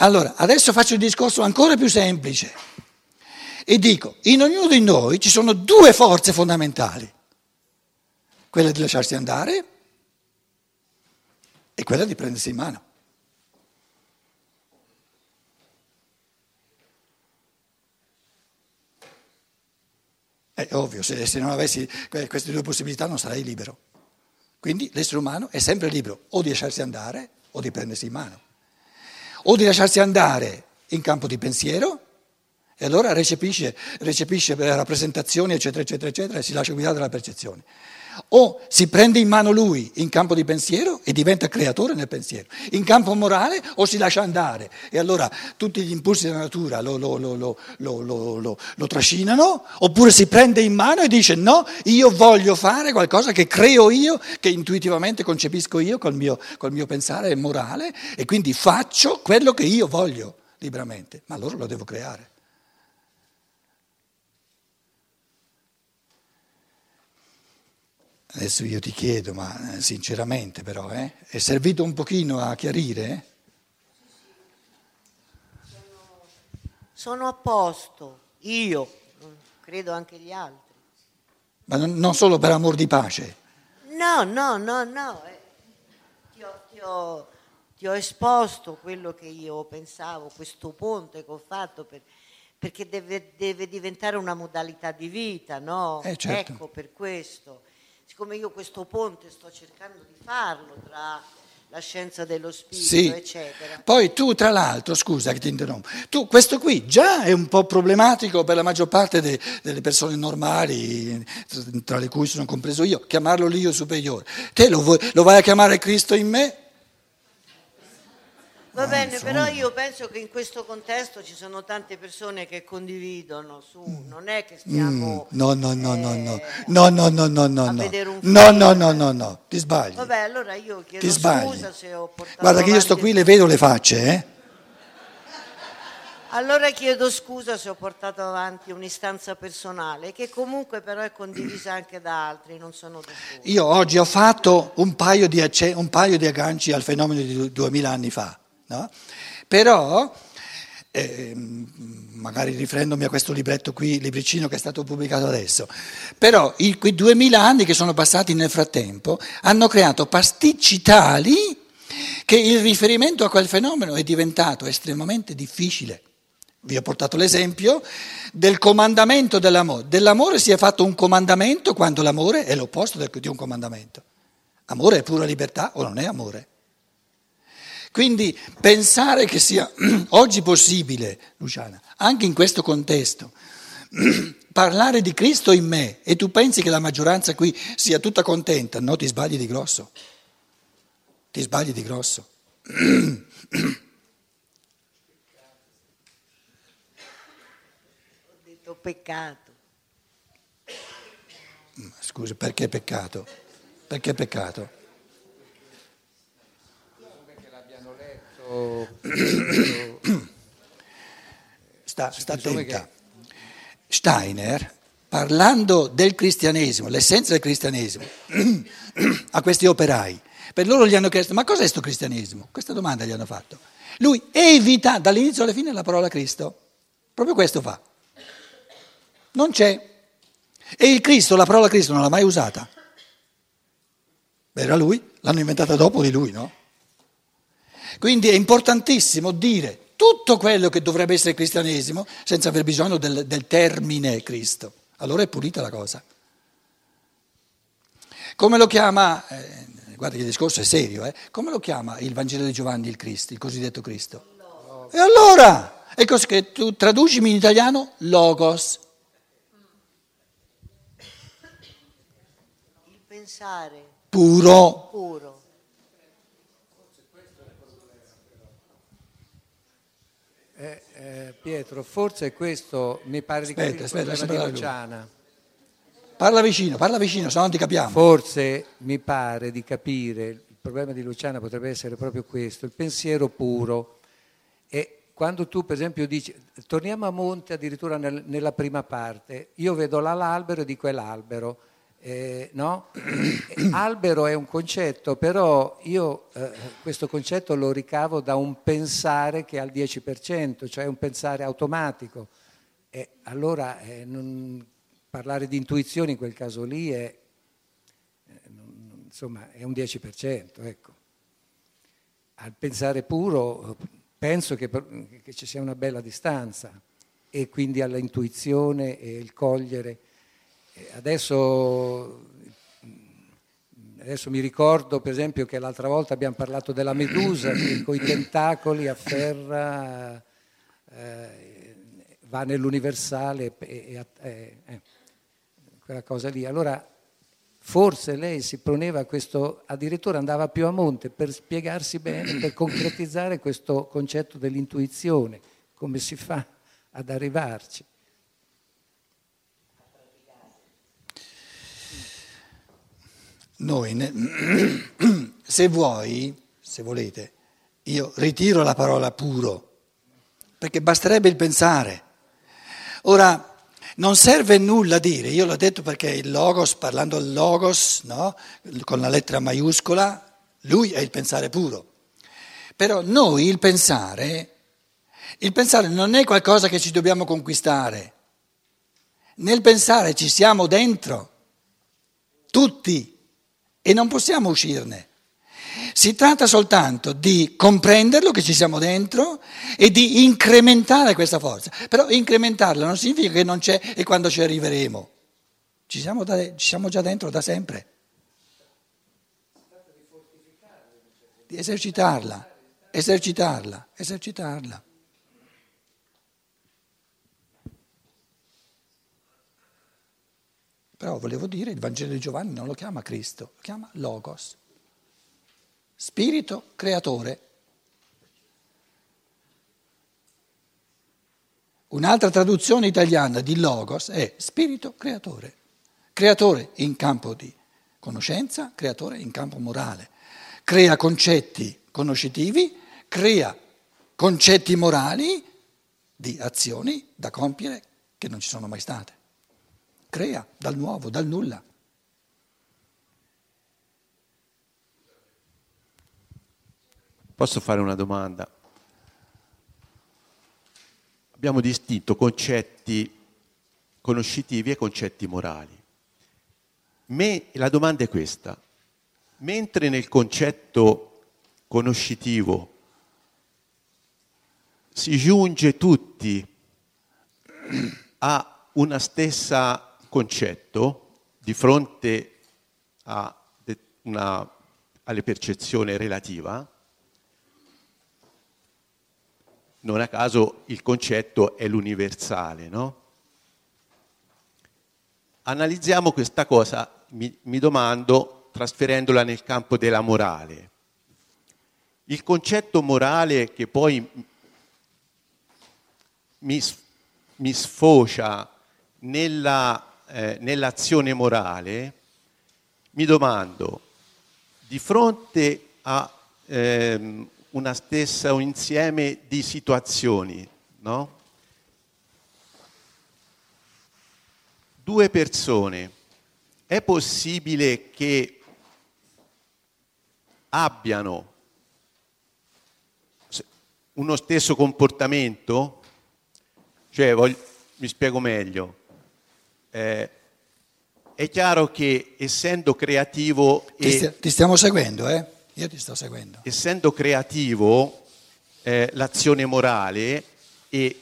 Allora, adesso faccio il discorso ancora più semplice e dico, in ognuno di noi ci sono due forze fondamentali, quella di lasciarsi andare e quella di prendersi in mano. È ovvio, se, se non avessi queste due possibilità non sarei libero. Quindi l'essere umano è sempre libero o di lasciarsi andare o di prendersi in mano. O di lasciarsi andare in campo di pensiero e allora recepisce, recepisce rappresentazioni, eccetera, eccetera, eccetera, e si lascia guidare dalla percezione o si prende in mano lui in campo di pensiero e diventa creatore nel pensiero, in campo morale o si lascia andare e allora tutti gli impulsi della natura lo, lo, lo, lo, trascinano, oppure si prende in mano e dice no, io voglio fare qualcosa che creo io, che intuitivamente concepisco io col mio, col mio pensare morale e quindi faccio quello che io voglio liberamente, ma allora lo devo creare. Adesso io ti chiedo, ma eh, sinceramente però, eh, è servito un pochino a chiarire? Sono, a posto, io, credo anche gli altri. Ma non, non solo per amor di pace? No, no, no, no. Eh, ti, ho, ti, ho, ti, ho, esposto quello che io pensavo, questo ponte che ho fatto, per, perché deve, deve, diventare una modalità di vita, no? Eh, certo. Ecco, per questo siccome io questo ponte sto cercando di farlo tra la scienza dello spirito, sì. eccetera. Poi tu, tra l'altro, scusa che ti interrompo, tu questo qui già è un po' problematico per la maggior parte de, delle persone normali, tra le cui sono compreso io, chiamarlo l'io superiore. Te lo, vuoi, lo vai a chiamare Cristo in me? Va bene, insomma. però io penso che in questo contesto ci sono tante persone che condividono su, non è che stiamo mm, no, no, no, eh, no, no, no, no, no, no, no, no, no, no, no, no, no, ti sbagli. Vabbè, allora io chiedo scusa se ho portato Guarda che io sto qui, le vedo le facce, eh? Allora chiedo scusa se ho portato avanti un'istanza personale, che comunque però è condivisa anche da altri, non sono da solo. Io oggi ho fatto un paio di, un paio di agganci al fenomeno di duemila anni fa. No? Però, eh, magari riferendomi a questo libretto qui, libricino che è stato pubblicato adesso, però i, quei duemila anni che sono passati nel frattempo hanno creato pasticci tali che il riferimento a quel fenomeno è diventato estremamente difficile. Vi ho portato l'esempio del comandamento dell'amore. Dell'amore si è fatto un comandamento quando l'amore è l'opposto di un comandamento. Amore è pura libertà o non è amore? Quindi pensare che sia oggi possibile, Luciana, anche in questo contesto, parlare di Cristo in me e tu pensi che la maggioranza qui sia tutta contenta, no, ti sbagli di grosso. Ti sbagli di grosso. Ho detto peccato. Scusa, perché peccato? Perché peccato? Sta, sta attenta. Steiner, parlando del cristianesimo, l'essenza del cristianesimo, a questi operai, per loro gli hanno chiesto, ma cos'è questo cristianesimo? Questa domanda gli hanno fatto. Lui evita dall'inizio alla fine la parola Cristo, proprio questo fa. Non c'è. E il Cristo, la parola Cristo non l'ha mai usata. Era lui, l'hanno inventata dopo di lui, no? Quindi è importantissimo dire tutto quello che dovrebbe essere cristianesimo senza aver bisogno del, del termine Cristo. Allora è pulita la cosa. Come lo chiama, eh, guarda che il discorso è serio, eh, come lo chiama il Vangelo di Giovanni il Cristo, il cosiddetto Cristo? No. E allora? E così che tu traducimi in italiano logos. Il pensare. Puro. Puro. Eh, Pietro, forse questo mi pare di capire aspetta, aspetta, di Luciana. Parla vicino, parla vicino, se no non ti capiamo. Forse mi pare di capire, il problema di Luciana potrebbe essere proprio questo, il pensiero puro. E quando tu per esempio dici, torniamo a monte addirittura nel, nella prima parte, io vedo là l'albero e dico è l'albero, Eh, no? Albero è un concetto, però io eh, questo concetto lo ricavo da un pensare che ha il 10%, cioè un pensare automatico. E allora eh, non, parlare di intuizione in quel caso lì è, eh, non, insomma, è un 10%. Ecco. Al pensare puro penso che, che ci sia una bella distanza e quindi all'intuizione e il cogliere Adesso, adesso, mi ricordo per esempio che l'altra volta abbiamo parlato della medusa che con i tentacoli afferra, eh, va nell'universale e, e eh, quella cosa lì. Allora forse lei si poneva questo, addirittura andava più a monte per spiegarsi bene, per concretizzare questo concetto dell'intuizione, come si fa ad arrivarci. Noi, se vuoi, se volete, io ritiro la parola puro, perché basterebbe il pensare. Ora, non serve nulla dire, io l'ho detto perché il logos, parlando al logos, no? con la lettera maiuscola, lui è il pensare puro. Però noi il pensare, il pensare non è qualcosa che ci dobbiamo conquistare. Nel pensare ci siamo dentro, tutti e non possiamo uscirne. Si tratta soltanto di comprenderlo che ci siamo dentro e di incrementare questa forza. Però incrementarla non significa che non c'è e quando ci arriveremo. Ci siamo, da, ci siamo già dentro da sempre. Di esercitarla, esercitarla, esercitarla. Però volevo dire, il Vangelo di Giovanni non lo chiama Cristo, lo chiama Logos, spirito creatore. Un'altra traduzione italiana di Logos è spirito creatore, creatore in campo di conoscenza, creatore in campo morale. Crea concetti conoscitivi, crea concetti morali di azioni da compiere che non ci sono mai state crea dal nuovo, dal nulla. Posso fare una domanda? Abbiamo distinto concetti conoscitivi e concetti morali. Me, la domanda è questa. Mentre nel concetto conoscitivo si giunge tutti a una stessa concetto di fronte a una, alle percezioni relativa, non a caso il concetto è l'universale, no? Analizziamo questa cosa, mi, mi domando, trasferendola nel campo della morale. Il concetto morale che poi mi, mi sfocia nella eh, nell'azione morale, mi domando, di fronte a ehm, una stessa, un insieme di situazioni, no? Due persone, è possibile che abbiano uno stesso comportamento? Cioè, voglio, mi spiego meglio eh, è chiaro che essendo creativo... Ti, sti- ti, stiamo seguendo, eh? Io ti sto seguendo. Essendo creativo, eh, l'azione morale e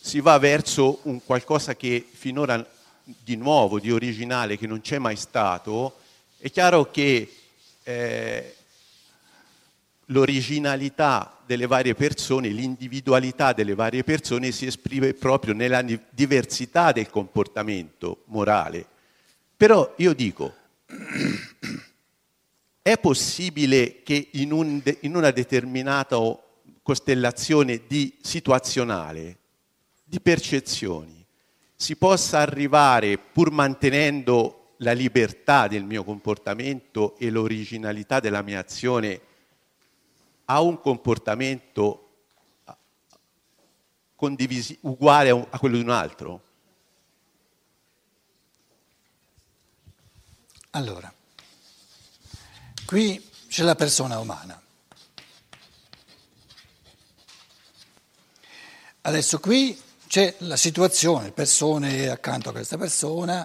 si va verso un qualcosa che finora di nuovo, di originale, che non c'è mai stato, è chiaro che eh, l'originalità delle varie persone, l'individualità delle varie persone si esprime proprio nella diversità del comportamento morale. Però io dico, è possibile che in, un, in una determinata costellazione di situazionale, di percezioni, si possa arrivare, pur mantenendo la libertà del mio comportamento e l'originalità della mia azione, ha un comportamento condivisi- uguale a, quello di un altro? Allora, qui c'è la persona umana. Adesso qui c'è la situazione, persone accanto a questa persona,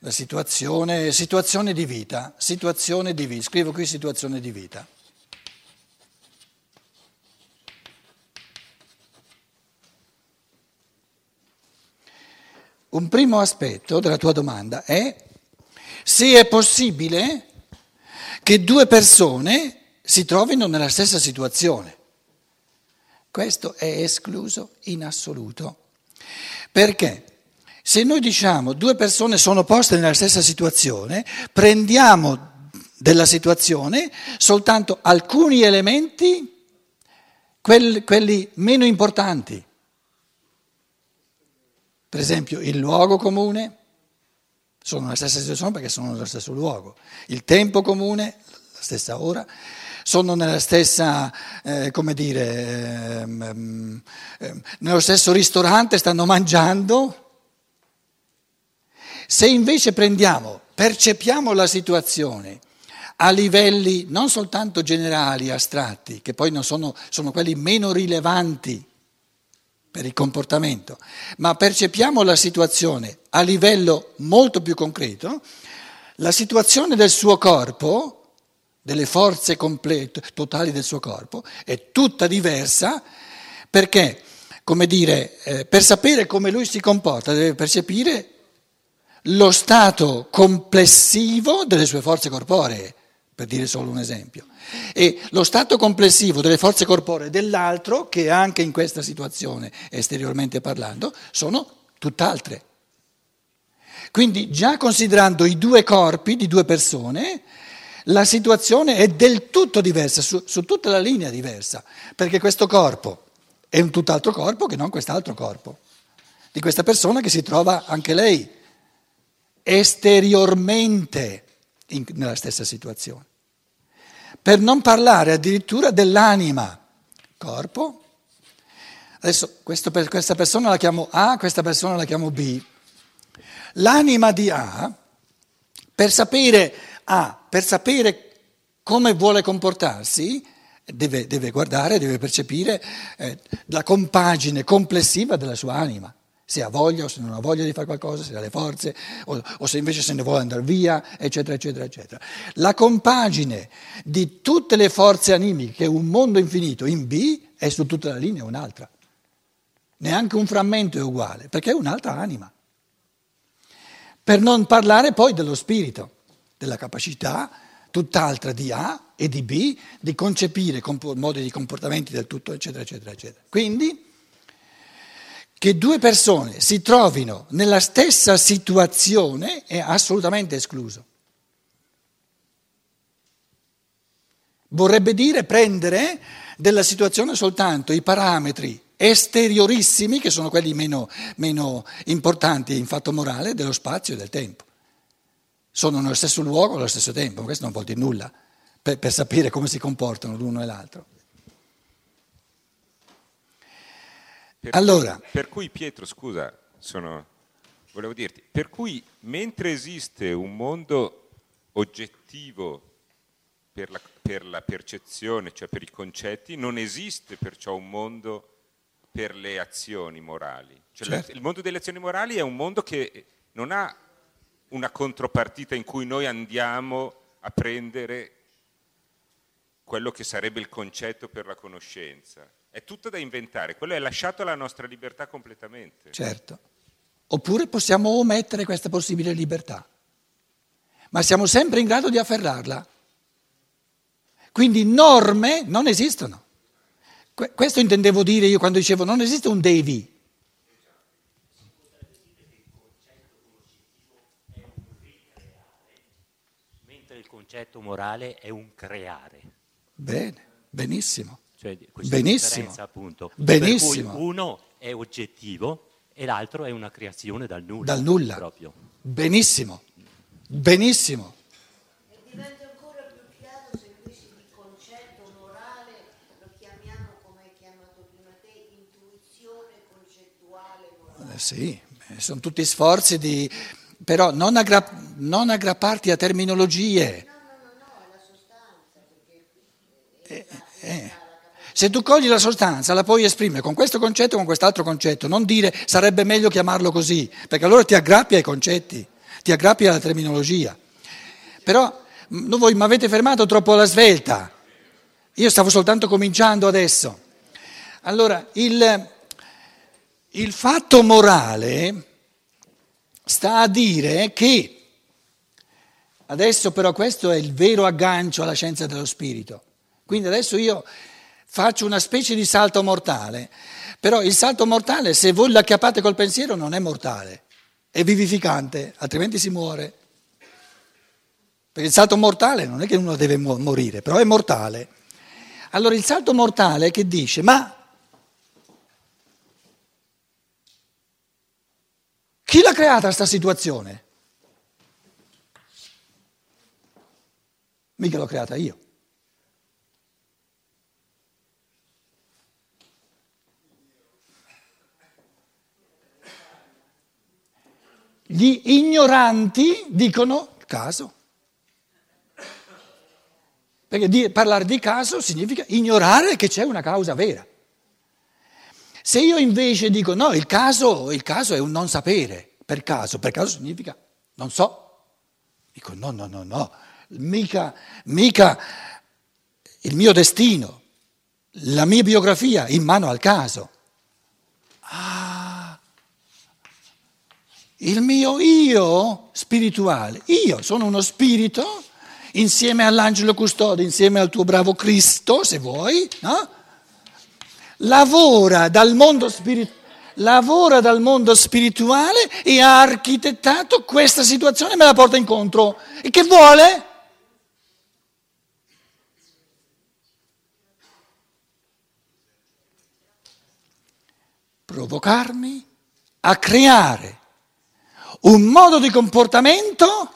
la situazione, situazione di vita, situazione di vita, scrivo qui situazione di vita. Un primo aspetto della tua domanda è se è possibile che due persone si trovino nella stessa situazione. Questo è escluso in assoluto. Perché? Se noi diciamo due persone sono poste nella stessa situazione, prendiamo della situazione soltanto alcuni elementi, quelli, meno importanti. Per esempio il luogo comune, sono nella stessa situazione perché sono nello stesso luogo, il tempo comune, la stessa ora, sono nella stessa, eh, come dire, ehm, ehm, nello stesso ristorante, stanno mangiando. Se invece prendiamo, percepiamo la situazione a livelli non soltanto generali, astratti, che poi sono, sono quelli meno rilevanti per il comportamento, ma percepiamo la situazione a livello molto più concreto, la situazione del suo corpo, delle forze complete, totali del suo corpo, è tutta diversa perché, come dire, eh, per sapere come lui si comporta deve percepire lo stato complessivo delle sue forze corporee, per dire solo un esempio e lo stato complessivo delle forze corporee dell'altro, che anche in questa situazione, esteriormente parlando, sono tutt'altre. Quindi già considerando i due corpi di due persone, la situazione è del tutto diversa, su, su tutta la linea diversa, perché questo corpo è un tutt'altro corpo che non quest'altro corpo, di questa persona che si trova anche lei esteriormente in, nella stessa situazione per non parlare addirittura dell'anima, corpo. Adesso questo, questa persona la chiamo A, questa persona la chiamo B. L'anima di A, per sapere A, per sapere come vuole comportarsi, deve, deve guardare, deve percepire eh, la compagine complessiva della sua anima se ha voglia o se non ha voglia di fare qualcosa, se ha le forze o, o, se invece se ne vuole andare via, eccetera, eccetera, eccetera. La compagine di tutte le forze animiche, un mondo infinito, in B è su tutta la linea un'altra. Neanche un frammento è uguale, perché è un'altra anima. Per non parlare poi dello spirito, della capacità tutt'altra di A e di B di concepire comp- modi di comportamenti del tutto, eccetera, eccetera, eccetera. Quindi che due persone si trovino nella stessa situazione è assolutamente escluso. Vorrebbe dire prendere della situazione soltanto i parametri esteriorissimi, che sono quelli meno, meno importanti in fatto morale, dello spazio e del tempo. Sono nello stesso luogo allo stesso tempo, questo non vuol dire nulla per, per sapere come si comportano l'uno e l'altro. Per, allora. cui, per cui Pietro, scusa, sono, volevo dirti, per cui mentre esiste un mondo oggettivo per la, per la percezione, cioè per i concetti, non esiste perciò un mondo per le azioni morali. Cioè certo. Il mondo delle azioni morali è un mondo che non ha una contropartita in cui noi andiamo a prendere quello che sarebbe il concetto per la conoscenza è tutto da inventare, quello è lasciato alla nostra libertà completamente. Certo. Oppure possiamo omettere questa possibile libertà, ma siamo sempre in grado di afferrarla. Quindi norme non esistono. Questo intendevo dire io quando dicevo non esiste un devi. Mentre il concetto morale è un creare. Bene, benissimo. Cioè, Benissimo. appunto. Benissimo. uno è oggettivo e l'altro è una creazione dal nulla. Dal nulla. Proprio. Benissimo. Benissimo. E diventa ancora più chiaro se invece di concetto morale lo chiamiamo come hai chiamato prima te, intuizione concettuale morale. Eh sì, sono tutti sforzi di... però non aggrappare non aggrapparti a terminologie. Eh, eh. Se tu cogli la sostanza la puoi esprimere con questo concetto o con quest'altro concetto, non dire sarebbe meglio chiamarlo così, perché allora ti aggrappi ai concetti, ti aggrappi alla terminologia. Però voi mi avete fermato troppo alla svelta, io stavo soltanto cominciando adesso. Allora, il, il fatto morale sta a dire che, adesso però questo è il vero aggancio alla scienza dello spirito, quindi adesso io faccio una specie di salto mortale, però il salto mortale se voi l'acchiappate col pensiero non è mortale, è vivificante, altrimenti si muore. Perché il salto mortale non è che uno deve morire, però è mortale. Allora il salto mortale che dice, ma Chi l'ha creata questa situazione? Mica l'ho creata io. Gli ignoranti dicono caso. Perché di, parlare di caso significa ignorare che c'è una causa vera. Se io invece dico no, il caso, il caso è un non sapere, per caso, per caso significa non so, dico no, no, no, no, mica, mica il mio destino, la mia biografia in mano al caso. Ah, il mio io spirituale, io sono uno spirito insieme all'angelo custode, insieme al tuo bravo Cristo, se vuoi, no? lavora dal spirituale lavora dal mondo spirituale e ha architettato questa situazione e me la porta incontro. E che vuole? Provocarmi a creare un modo di comportamento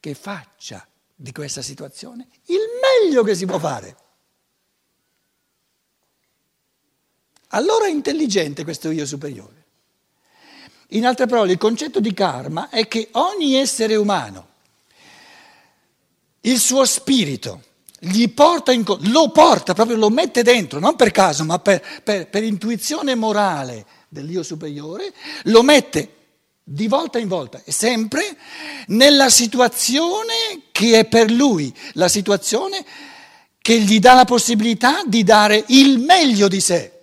che faccia di questa situazione il meglio che si può fare. Allora è intelligente questo io superiore. In altre parole, il concetto di karma è che ogni essere umano, il suo spirito, gli porta in, lo porta, proprio lo mette dentro, non per caso, ma per, per, per intuizione morale dell'io superiore, lo mette di volta in volta e sempre nella situazione che è per lui, la situazione che gli dà la possibilità di dare il meglio di sé.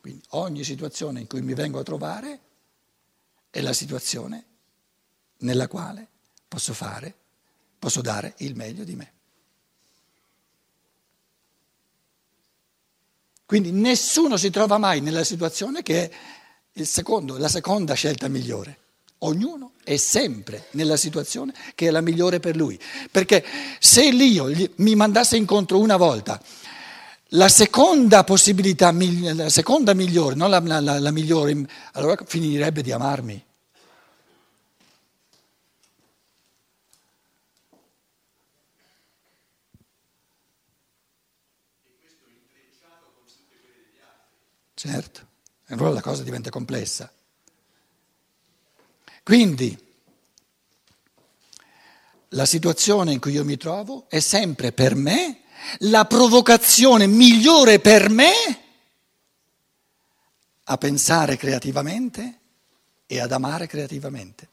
Quindi ogni situazione in cui mi vengo a trovare è la situazione nella quale posso fare, posso dare il meglio di me. Quindi nessuno si trova mai nella situazione che è secondo, la seconda scelta migliore. Ognuno è sempre nella situazione che è la migliore per lui. Perché se l'io mi mandasse incontro una volta, la seconda possibilità, la seconda migliore, non la, la, la migliore, allora finirebbe di amarmi. Certo, allora la cosa diventa complessa. Quindi la situazione in cui io mi trovo è sempre per me la provocazione migliore per me a pensare creativamente e ad amare creativamente.